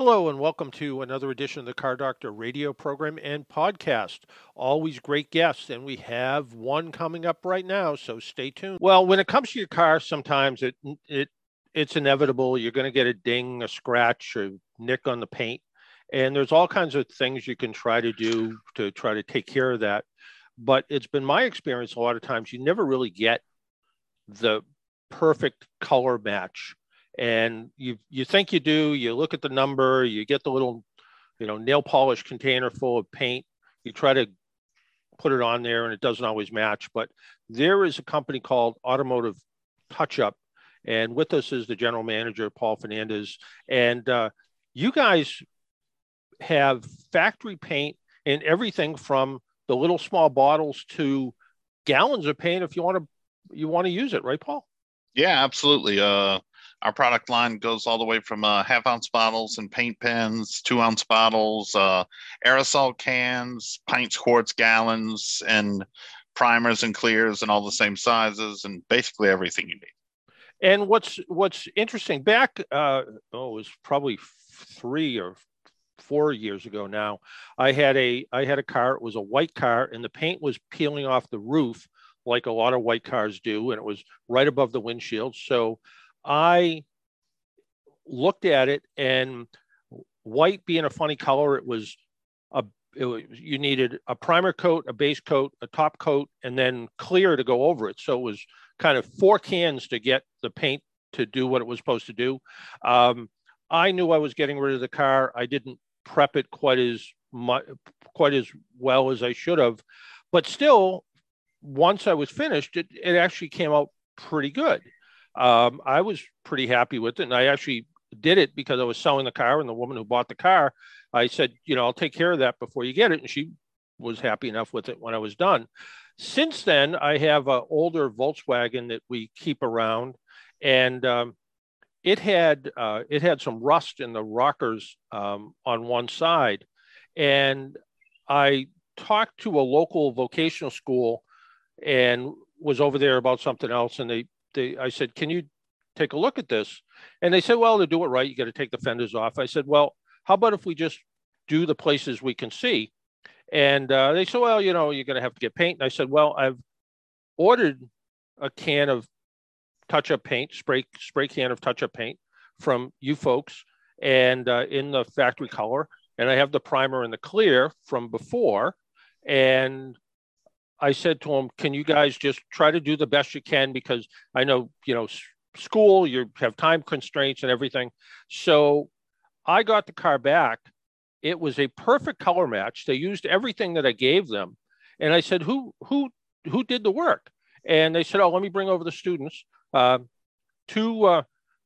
Hello, and welcome to another edition of the Car Doctor radio program and podcast. Always great guests, and we have one coming up right now, so stay tuned. Well, when it comes to your car, sometimes it it it's inevitable. You're going to get a ding, a scratch, or nick on the paint, and there's all kinds of things you can try to do to try to take care of that. But it's been my experience a lot of times you never really get the perfect color match and you you think you do you look at the number you get the little you know nail polish container full of paint you try to put it on there and it doesn't always match. But there is a company called automotive touch up and with us is the general manager paul fernandez. And uh, you guys have factory paint and everything from the little small bottles to gallons of paint if you want to you want to use it right paul? Yeah absolutely. Uh our product line goes all the way from uh, half ounce bottles and paint pens, two ounce bottles, uh, aerosol cans, pints, quarts, gallons, and primers and clears, and all the same sizes, and basically everything you need. And what's what's interesting back, uh, oh, it was probably three or four years ago now. I had a I had a car. It was a white car, and the paint was peeling off the roof like a lot of white cars do, and it was right above the windshield. So I looked at it and white being a funny color, it was a it was, you needed a primer coat, a base coat, a top coat, and then clear to go over it. So it was kind of four cans to get the paint to do what it was supposed to do. Um, I knew I was getting rid of the car. I didn't prep it quite as much, quite as well as I should have, but still, once I was finished, it, it actually came out pretty good um, I was pretty happy with it. And I actually did it because I was selling the car. And the woman who bought the car, I said, you know, I'll take care of that before you get it. And she was happy enough with it when I was done. Since then, I have an older Volkswagen that we keep around, and um, it had uh, it had some rust in the rockers um, on one side, and I talked to a local vocational school and was over there about something else, and they they, I said, can you take a look at this? And they said, well, to do it right, you got to take the fenders off. I said, well, how about if we just do the places we can see? And uh, they said, well, you know, you're going to have to get paint. And I said, well, I've ordered a can of touch-up paint, spray spray can of touch-up paint from you folks, and uh, in the factory color. And I have the primer and the clear from before. And I said to him, "Can you guys just try to do the best you can because I know you know school, you have time constraints and everything." So I got the car back. It was a perfect color match. They used everything that I gave them, and I said, "Who who who did the work?" And they said, "Oh, let me bring over the students." Uh, two uh,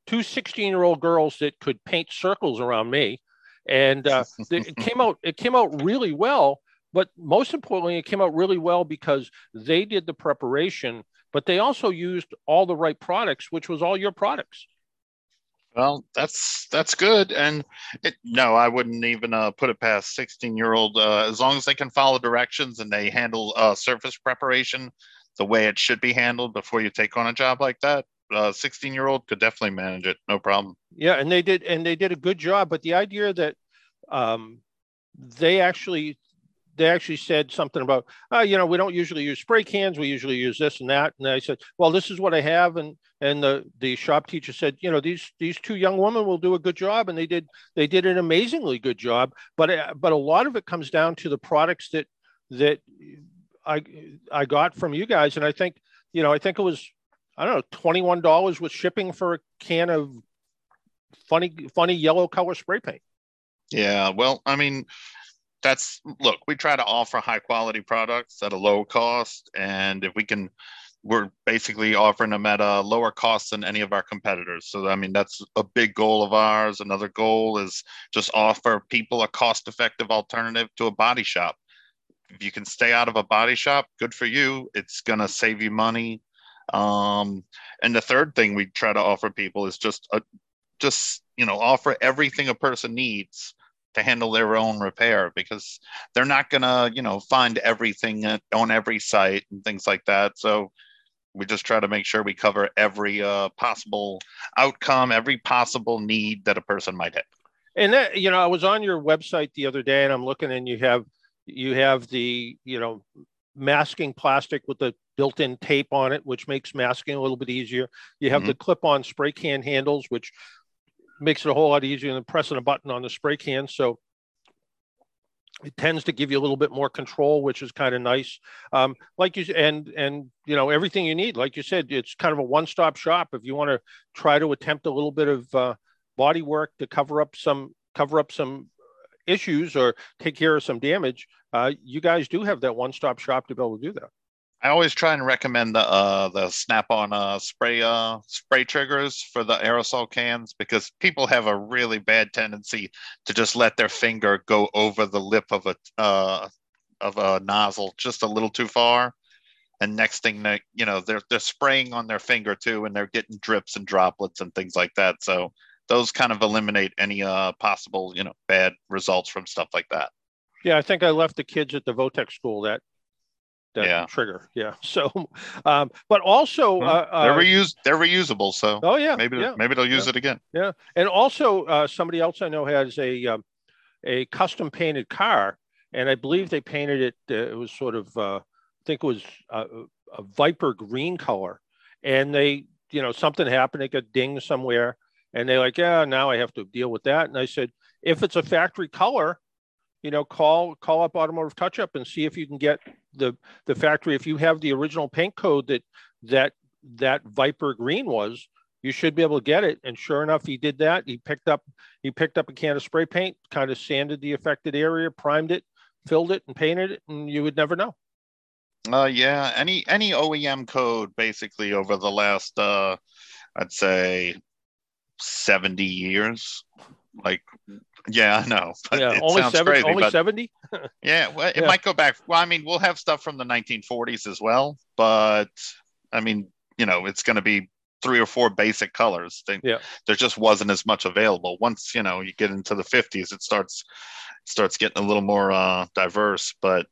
two 16 year old girls that could paint circles around me, and uh, it came out it came out really well but most importantly, it came out really well because they did the preparation, but they also used all the right products, which was all your products. Well, that's that's good, and it, no, I wouldn't even uh, put it past sixteen-year-old. Uh, as long as they can follow directions and they handle uh, surface preparation the way it should be handled before you take on a job like that, sixteen-year-old could definitely manage it, no problem. Yeah, and they did, and they did a good job. But the idea that um, they actually they actually said something about, oh, you know, we don't usually use spray cans. We usually use this and that. And I said, well, this is what I have. And and the the shop teacher said, you know, these these two young women will do a good job, and they did they did an amazingly good job. But uh, but a lot of it comes down to the products that that I I got from you guys, and I think you know I think it was I don't know twenty one dollars with shipping for a can of funny funny yellow color spray paint. Yeah, well, I mean, that's look we try to offer high quality products at a low cost and if we can we're basically offering them at a lower cost than any of our competitors. So i mean that's a big goal of ours. Another goal is just offer people a cost effective alternative to a body shop. If you can stay out of a body shop good for you. It's going to save you money. Um, and the third thing we try to offer people is just a just you know offer everything a person needs to handle their own repair because they're not going to you know find everything on every site and things like that so we just try to make sure we cover every uh, possible outcome every possible need that a person might have And that, you know, I was on your website the other day and I'm looking and you have you have the, you know, masking plastic with the built-in tape on it, which makes masking a little bit easier. You have mm-hmm. the clip-on spray can handles, which makes it a whole lot easier than pressing a button on the spray can. So it tends to give you a little bit more control, which is kind of nice. Um, like you and and you know everything you need. Like you said, it's kind of a one-stop shop. If you want to try to attempt a little bit of uh, body work to cover up some cover up some issues or take care of some damage, uh, you guys do have that one-stop shop to be able to do that. I always try and recommend the uh, the Snap-on uh, spray uh, spray triggers for the aerosol cans because people have a really bad tendency to just let their finger go over the lip of a uh, of a nozzle just a little too far, and next thing they you know they're they're spraying on their finger too, and they're getting drips and droplets and things like that. So those kind of eliminate any uh, possible you know bad results from stuff like that. Yeah, I think I left the kids at the Votech school that that yeah. trigger. Yeah. So, um, but also well, uh, they're uh, reused. They're reusable. So oh yeah, maybe yeah. maybe they'll use yeah. it again. Yeah, and also uh, somebody else I know has a um, a custom painted car, and I believe they painted it. Uh, it was sort of uh, I think it was a, a viper green color, and they you know something happened. It got dinged somewhere, and they're like, yeah, now I have to deal with that. And I said, if it's a factory color, you know, call call up Automotive Touch Up and see if you can get the the factory. If you have the original paint code that that that Viper green was, you should be able to get it. And sure enough, he did that. He picked up he picked up a can of spray paint, kind of sanded the affected area, primed it, filled it, and painted it, and you would never know. Uh, yeah, any any OEM code basically over the last uh, I'd say seventy years, like yeah, I know. yeah, only seven, crazy, only seventy. yeah, well, it yeah. might go back. Well, I mean, we'll have stuff from the 1940s as well, but I mean, you know, it's going to be three or four basic colors. They, yeah. There just wasn't as much available. Once you know you get into the 50s, it starts starts getting a little more uh, diverse. But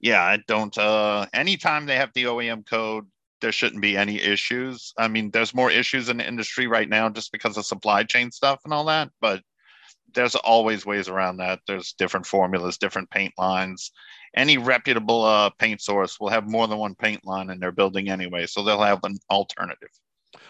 yeah, I don't. Uh, anytime they have the OEM code, there shouldn't be any issues. I mean, there's more issues in the industry right now just because of supply chain stuff and all that, but there's always ways around that. There's different formulas, different paint lines. Any reputable uh, paint source will have more than one paint line in their building anyway, so they'll have an alternative.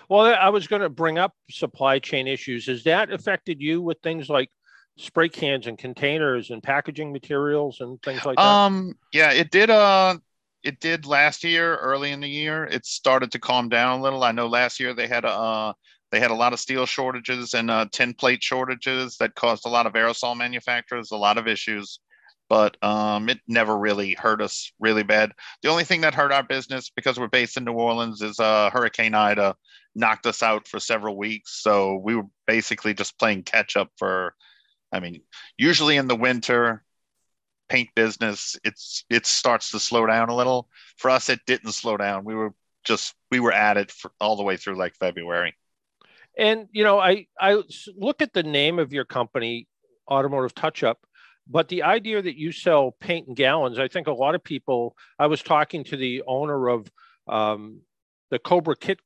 Well, I was going to bring up supply chain issues. Has that affected you with things like spray cans and containers and packaging materials and things like that? Um, yeah, it did. Uh, it did last year, early in the year. It started to calm down a little. I know last year they had a uh, they had a lot of steel shortages and uh, tin plate shortages that caused a lot of aerosol manufacturers a lot of issues, but um, it never really hurt us really bad. The only thing that hurt our business because we're based in New Orleans is uh, Hurricane Ida knocked us out for several weeks. So we were basically just playing catch up for, I mean, usually in the winter, paint business it's it starts to slow down a little. For us, it didn't slow down. We were just we were at it for all the way through like February. And you know, I I look at the name of your company, Automotive Touch Up, but the idea that you sell paint in gallons, I think a lot of people. I was talking to the owner of um, the Cobra Kit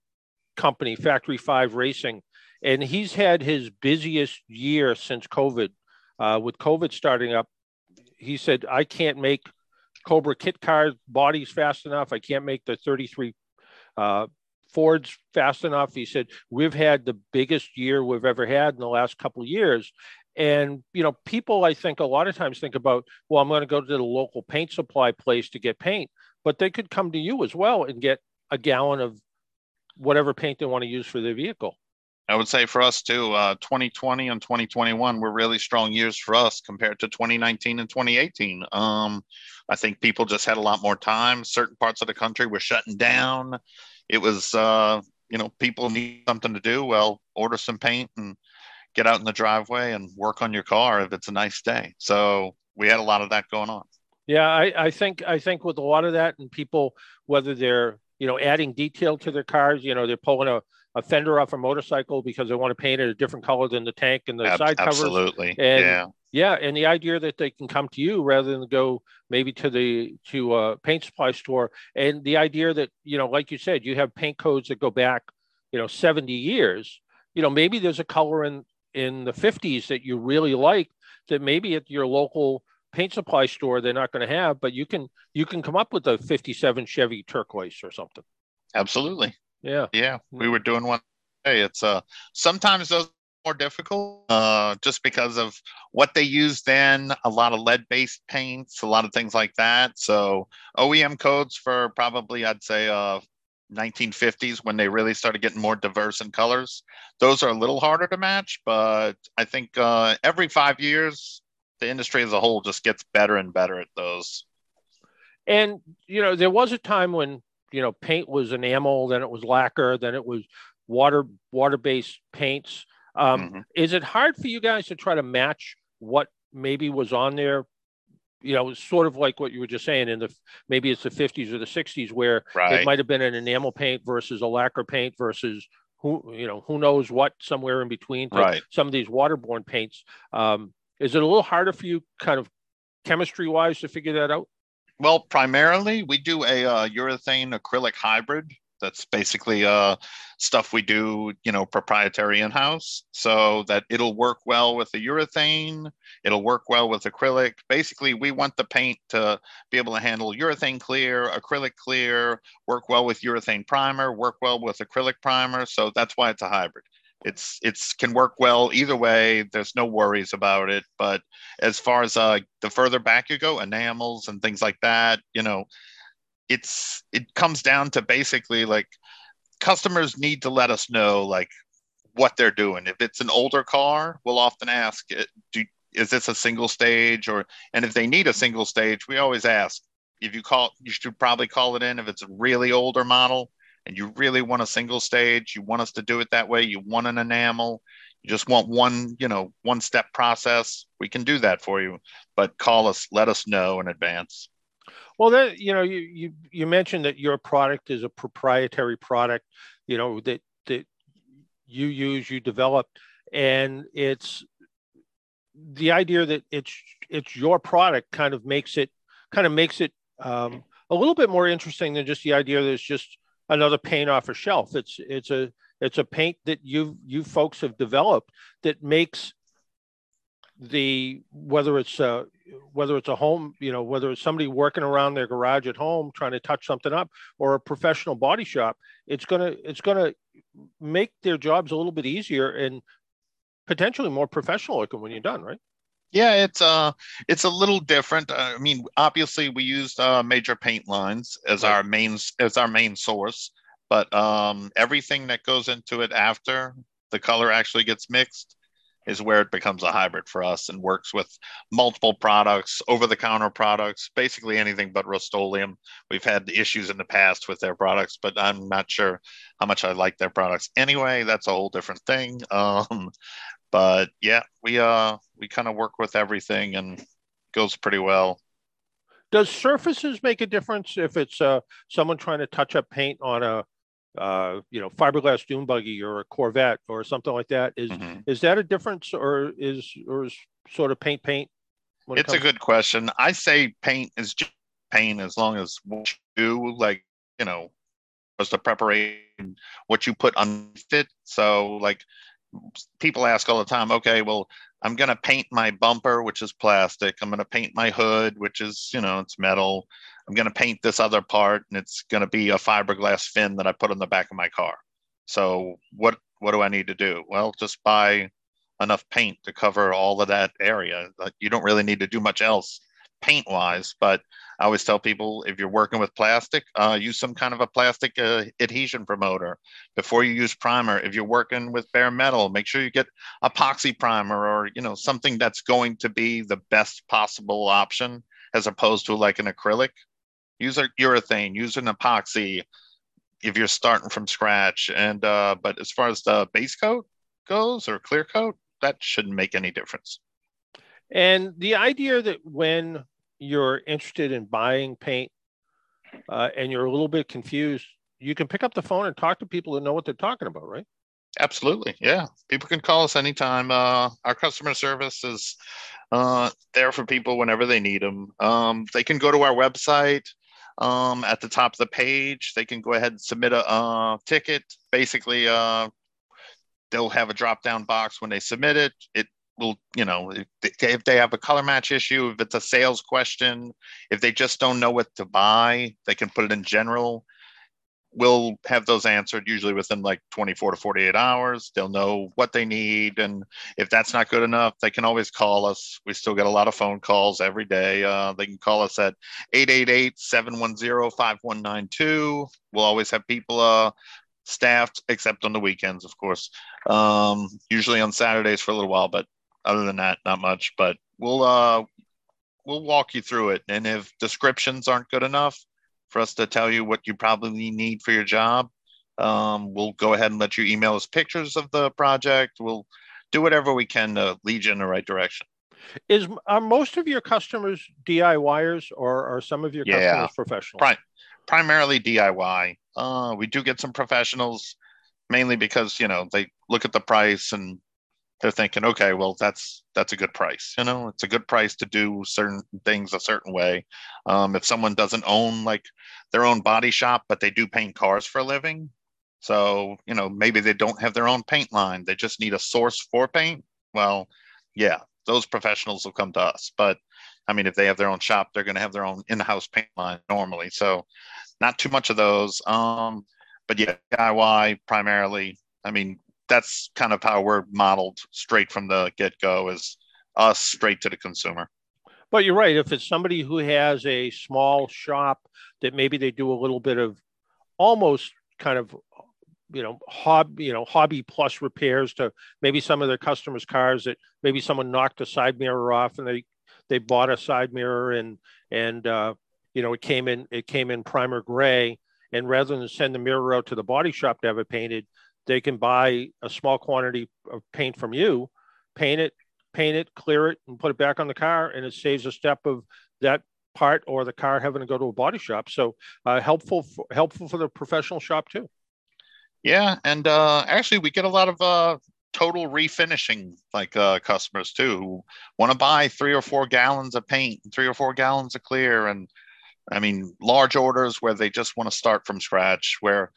company, Factory Five Racing, and he's had his busiest year since COVID. Uh, with COVID starting up, he said, "I can't make Cobra Kit car bodies fast enough. I can't make the 33 uh, Ford's fast enough. He said, We've had the biggest year we've ever had in the last couple of years. And, you know, people, I think, a lot of times think about, well, I'm going to go to the local paint supply place to get paint, but they could come to you as well and get a gallon of whatever paint they want to use for their vehicle. I would say for us too, uh, 2020 and 2021 were really strong years for us compared to 2019 and 2018. Um, I think people just had a lot more time. Certain parts of the country were shutting down it was uh, you know people need something to do. Well, order some paint and get out in the driveway and work on your car if it's a nice day. So we had a lot of that going on. Yeah, I, I think I think with a lot of that and people whether they're you know adding detail to their cars, you know they're pulling a, a fender off a motorcycle because they want to paint it a different color than the tank and the Ab- side covers. Absolutely. And yeah. Yeah, and the idea that they can come to you rather than go maybe to the to a paint supply store, and the idea that you know, like you said, you have paint codes that go back, you know, seventy years. You know, maybe there's a color in in the 50s that you really like that maybe at your local paint supply store they're not going to have, but you can you can come up with a 57 Chevy turquoise or something. Absolutely. Yeah. Yeah. We were doing one. It's uh sometimes those more difficult uh, just because of what they used then a lot of lead based paints a lot of things like that so oem codes for probably i'd say uh, 1950s when they really started getting more diverse in colors those are a little harder to match but i think uh, every five years the industry as a whole just gets better and better at those and you know there was a time when you know paint was enamel then it was lacquer then it was water water based paints um, mm-hmm. Is it hard for you guys to try to match what maybe was on there? You know, sort of like what you were just saying in the maybe it's the 50s or the 60s where right. it might have been an enamel paint versus a lacquer paint versus who you know who knows what somewhere in between. Right. Some of these waterborne paints. Um, is it a little harder for you, kind of chemistry wise, to figure that out? Well, primarily we do a uh, urethane acrylic hybrid that's basically uh, stuff we do, you know, proprietary in house, so that it'll work well with the urethane. It'll work well with acrylic. Basically, we want the paint to be able to handle urethane clear, acrylic clear, work well with urethane primer, work well with acrylic primer. So that's why it's a hybrid. It's it's can work well either way. There's no worries about it. But as far as uh, the further back you go, enamels and things like that, you know, it's it comes down to basically like customers need to let us know like what they're doing. If it's an older car, we'll often ask, uh, do, is this a single stage or and if they need a single stage, we always ask. If you call, you should probably call it in. If it's a really older model and you really want a single stage, you want us to do it that way. You want an enamel. You just want one, you know, one step process. We can do that for you, but call us. Let us know in advance. Well, you know, you you you mentioned that your product is a proprietary product, you know that that you use, you develop, and it's the idea that it's it's your product kind of makes it kind of makes it um, a little bit more interesting than just the idea that it's just another paint off a shelf. It's it's a it's a paint that you you folks have developed that makes the whether it's a whether it's a home you know whether it's somebody working around their garage at home trying to touch something up or a professional body shop it's going to it's going to make their jobs a little bit easier and potentially more professional looking when you're done right yeah it's uh it's a little different i mean obviously we used uh, major paint lines as right. our main as our main source but um everything that goes into it after the color actually gets mixed is where it becomes a hybrid for us and works with multiple products, over the counter products, basically anything but Rust-Oleum. We've had issues in the past with their products, but I'm not sure how much I like their products anyway. That's a whole different thing. Um, but yeah, we uh we kind of work with everything and goes pretty well. Does surfaces make a difference if it's uh, someone trying to touch up paint on a uh, you know, fiberglass dune buggy or a Corvette or something like that. Is mm-hmm. is that a difference, or is or is sort of paint paint? It's a good question. I say paint is just paint as long as what you do, like you know, was the preparation, what you put on it. So like people ask all the time, okay, well, I'm going to paint my bumper, which is plastic. I'm going to paint my hood, which is, you know, it's metal. I'm going to paint this other part and it's going to be a fiberglass fin that I put on the back of my car. So what what do I need to do? Well, just buy enough paint to cover all of that area. You don't really need to do much else paint wise, but I always tell people if you're working with plastic, uh, use some kind of a plastic uh, adhesion promoter before you use primer. If you're working with bare metal, make sure you get epoxy primer or you know something that's going to be the best possible option as opposed to like an acrylic use a urethane, use an epoxy if you're starting from scratch. And uh, but as far as the base coat goes or clear coat, that shouldn't make any difference. And the idea that when you're interested in buying paint uh, and you're a little bit confused, you can pick up the phone and talk to people who know what they're talking about, right? Absolutely. Yeah. People can call us anytime. Uh, our customer service is uh, there for people whenever they need them. Um, they can go to our website, um, at the top of the page. They can go ahead and submit a uh, ticket. Basically, uh, they'll have a drop down box when they submit it. It will, you know, if they, have a color match issue, if it's a sales question, if they just don't know what to buy, they can put it in general. We'll have those answered usually within like 24 to 48 hours. They'll know what they need. And if that's not good enough, they can always call us. We still get a lot of phone calls every day. Uh, they can call us at 888 710 5192. We'll always have people uh, staffed, except on the weekends, of course. Um, usually on Saturdays for a little while, but other than that, not much. But we'll uh, we'll walk you through it. And if descriptions aren't good enough for us to tell you what you probably need for your job, um, we'll go ahead and let you email us pictures of the project. We'll do whatever we can to lead you in the right direction. Is are most of your customers DIYers or are some of your Yeah. customers professional? Pri- primarily DIY. Uh, we do get some professionals, mainly because you know they look at the price and they're thinking, okay, well that's that's a good price. You know, it's a good price to do certain things a certain way. Um, if someone doesn't own like their own body shop, but they do paint cars for a living, so you know maybe they don't have their own paint line, they just need a source for paint. Well, yeah, those professionals will come to us. But I mean, if they have their own shop, they're going to have their own in-house paint line normally. So not too much of those. Um, but yeah, DIY primarily. I mean, that's kind of how we're modeled straight from the get-go is us straight to the consumer. But you're right. If it's somebody who has a small shop that maybe they do a little bit of almost kind of you know hobby you know hobby plus repairs to maybe some of their customers cars that maybe someone knocked a side mirror off and they they bought a side mirror and and uh, you know it came in it came in primer gray and rather than send the mirror out to the body shop to have it painted they can buy a small quantity of paint from you paint it paint it clear it and put it back on the car and it saves a step of that part or the car having to go to a body shop. So uh, helpful for, helpful for the professional shop too. Yeah, and uh, actually, we get a lot of uh, total refinishing like uh, customers too who want to buy three or four gallons of paint, three or four gallons of clear, and I mean large orders where they just want to start from scratch, where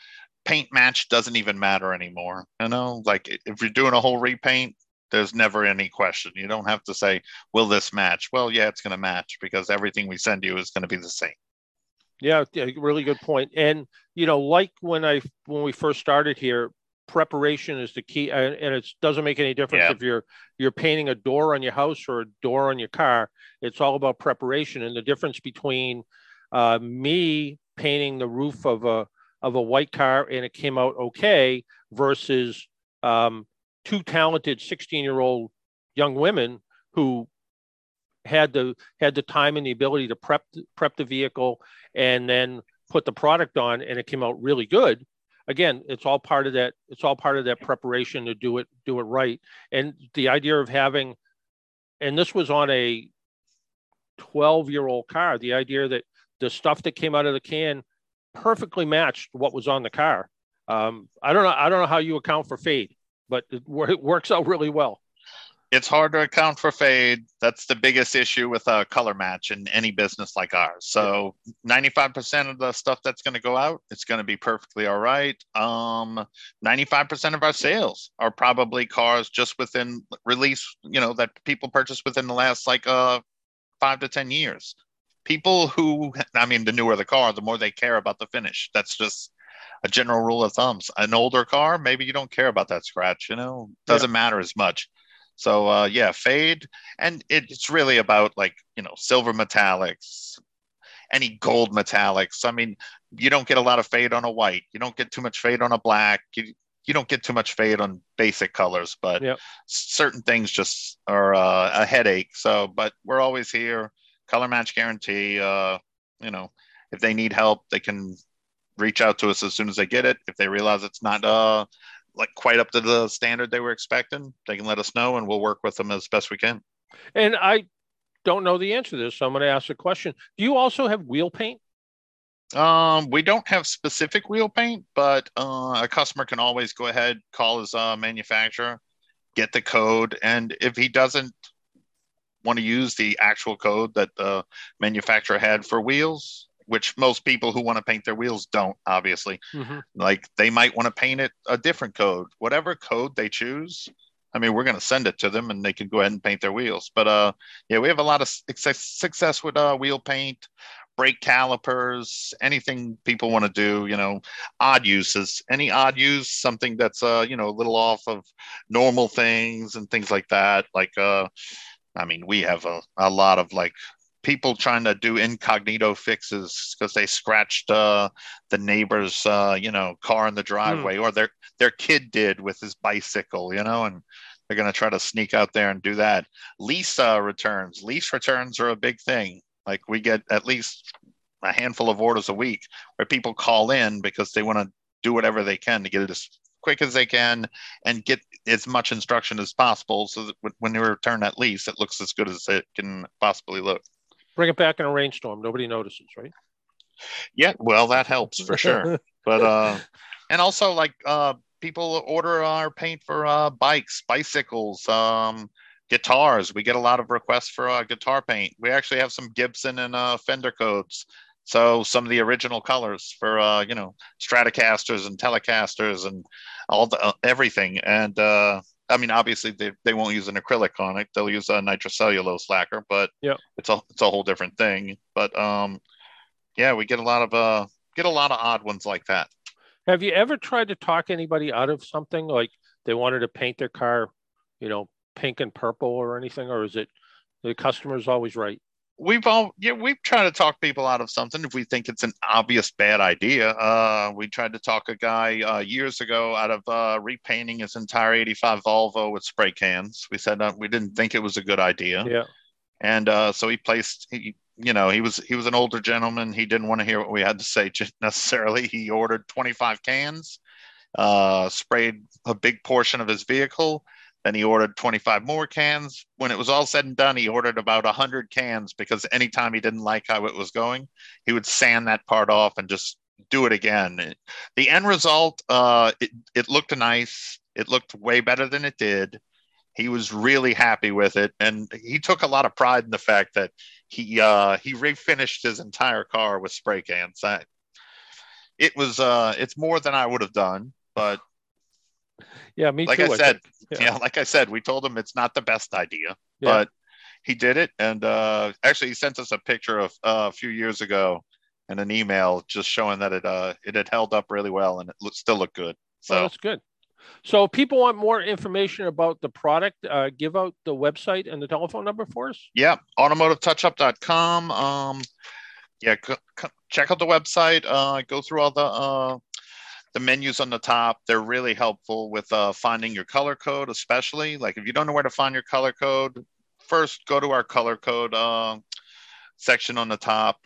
paint match doesn't even matter anymore. You know, like if you're doing a whole repaint, there's never any question. You don't have to say, "Will this match?" Well, yeah, it's going to match because everything we send you is going to be the same. Yeah, yeah, really good point. And you know, like when I when we first started here, preparation is the key, and, and it doesn't make any difference Yeah. if you're you're painting a door on your house or a door on your car. It's all about preparation, and the difference between uh, me painting the roof of a of a white car and it came out okay versus um, two talented 16 year old young women who had the had the time and the ability to prep prep the vehicle and then put the product on and it came out really good. Again it's all part of that it's all part of that preparation to do it do it right. And the idea of having and this was on a 12 year old car the idea that the stuff that came out of the can perfectly matched what was on the car um, i don't know i don't know how you account for fade but it, it works out really well It's hard to account for fade. That's the biggest issue with a color match in any business like ours. So 95% of the stuff that's going to go out, it's going to be perfectly all right. Um, 95% of our sales are probably cars just within release, you know, that people purchased within the last like uh five to 10 years. People who, I mean, the newer the car, the more they care about the finish. That's just a general rule of thumbs. An older car, maybe you don't care about that scratch, you know, doesn't matter as much. So uh, yeah, fade, and it, it's really about like you know silver metallics, any gold metallics. I mean, you don't get a lot of fade on a white. You don't get too much fade on a black. You you don't get too much fade on basic colors, but Yep. certain things just are uh, a headache. So, but we're always here. Color match guarantee. Uh, you know, if they need help, they can reach out to us as soon as they get it. If they realize it's not uh like quite up to the standard they were expecting, they can let us know and we'll work with them as best we can. And I don't know the answer to this, so I'm going to ask a question. Do you also have wheel paint? Um, we don't have specific wheel paint, but uh, a customer can always go ahead, call his uh, manufacturer, get the code, and if he doesn't want to use the actual code that the manufacturer had for wheels, which most people who want to paint their wheels don't obviously. Mm-hmm. like they might want to paint it a different code. Whatever code they choose i mean we're going to send it to them and they can go ahead and paint their wheels. But uh yeah we have a lot of success, success with uh wheel paint brake calipers anything people want to do you know odd uses. Any odd use something that's uh you know a little off of normal things and things like that like uh i mean we have a, a lot of like people trying to do incognito fixes because they scratched uh, the neighbor's uh, you know car in the driveway mm. or their their kid did with his bicycle you know and they're going to try to sneak out there and do that. Lease uh, returns. Lease returns are a big thing. Like we get at least a handful of orders a week where people call in because they want to do whatever they can to get it as quick as they can and get as much instruction as possible so that when they return that lease it looks as good as it can possibly look bring it back in a rainstorm. Nobody notices, right? Yeah, well, that helps for sure. but uh, and also like uh, people order our paint for uh, bikes, bicycles, um, guitars. We get a lot of requests for uh, guitar paint. We actually have some Gibson and uh, Fender codes. So some of the original colors for uh, you know Stratocasters and Telecasters and all the uh, everything. And uh, I mean, obviously they, they won't use an acrylic on it. They'll use a nitrocellulose lacquer, but yeah, it's a it's a whole different thing. But um, yeah, we get a lot of uh get a lot of odd ones like that. Have you ever tried to talk anybody out of something like they wanted to paint their car, you know, pink and purple or anything, or is it the customer's always right? We've all yeah we've tried to talk people out of something if we think it's an obvious bad idea. Uh we tried to talk a guy uh, years ago out of uh repainting his entire 85 volvo with spray cans. We said uh, we didn't think it was a good idea. Yeah. And uh so he placed he you know he was he was an older gentleman. He didn't want to hear what we had to say necessarily. He ordered 25 cans uh sprayed a big portion of his vehicle then he ordered 25 more cans. When it was all said and done, he ordered about 100 cans because anytime he didn't like how it was going, he would sand that part off and just do it again. The end result, uh, it, it looked nice. It looked way better than it did. He was really happy with it, and he took a lot of pride in the fact that he uh, he refinished his entire car with spray cans. I, it was uh, it's more than I would have done, but yeah, me like too. I said, yeah. yeah. like I said, we told him it's not the best idea, yeah. but he did it. And uh, actually, he sent us a picture of uh, a few years ago and an email just showing that it uh, it had held up really well and it still looked good. So oh, that's good. So, people want more information about the product. Uh, give out the website and the telephone number for us. Yeah, automotivetouchup.com. Um, yeah, c- c- check out the website. Uh, go through all the uh, the menus on the top they're really helpful with uh, finding your color code especially like if you don't know where to find your color code first go to our color code uh, section on the top.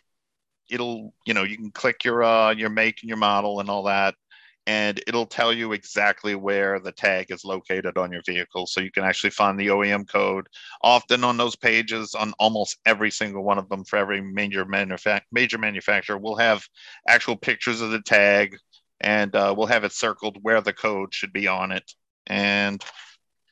It'll you know you can click your uh, your make and your model and all that and it'll tell you exactly where the tag is located on your vehicle. So you can actually find the OEM code often on those pages on almost every single one of them for every major major manufacturer we'll have actual pictures of the tag and uh, we'll have it circled where the code should be on it. And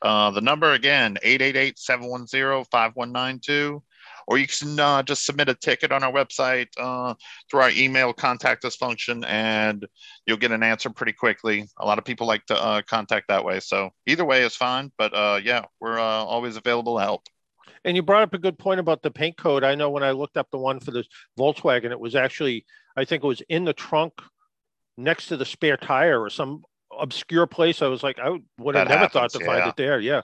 uh, the number again, 888-710-5192, or you can uh, just submit a ticket on our website uh, through our email contact us function, and you'll get an answer pretty quickly. A lot of people like to uh, contact that way. So either way is fine, but uh, yeah, we're always available to help. And you brought up a good point about the paint code. I know when I looked up the one for the Volkswagen, it was actually, I think it was in the trunk next to the spare tire or some obscure place. I was like, I would have never happens, thought to yeah. find it there. Yeah.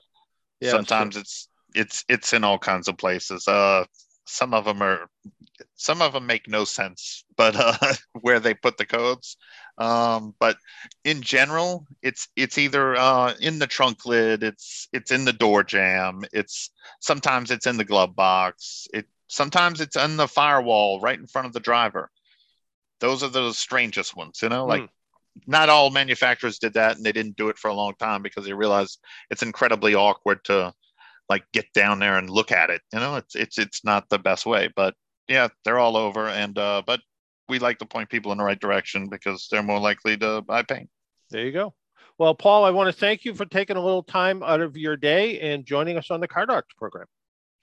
yeah Sometimes it's it's it's in all kinds of places. Uh, some of them are some of them make no sense, but uh, where they put the codes. Um, but in general, it's it's either uh, in the trunk lid, it's it's in the door jamb, it's sometimes it's in the glove box. It sometimes it's on the firewall right in front of the driver those are the strangest ones, you know, like mm. not all manufacturers did that and they didn't do it for a long time because they realized it's incredibly awkward to like get down there and look at it. You know, it's it's it's not the best way, but yeah, they're all over and uh but we like to point people in the right direction because they're more likely to buy paint. There you go. Well, Paul, I want to thank you for taking a little time out of your day and joining us on the Car Docs program.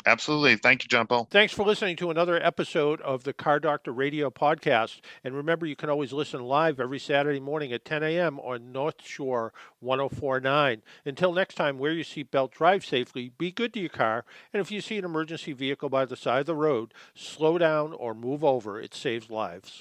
Absolutely. Thank you, Paul. Thanks for listening to another episode of the Car Doctor Radio podcast. And remember, you can always listen live every Saturday morning at 10 a.m. on North Shore 1049. Until next time, wear your seatbelt, drive safely, be good to your car, and if you see an emergency vehicle by the side of the road, slow down or move over. It saves lives.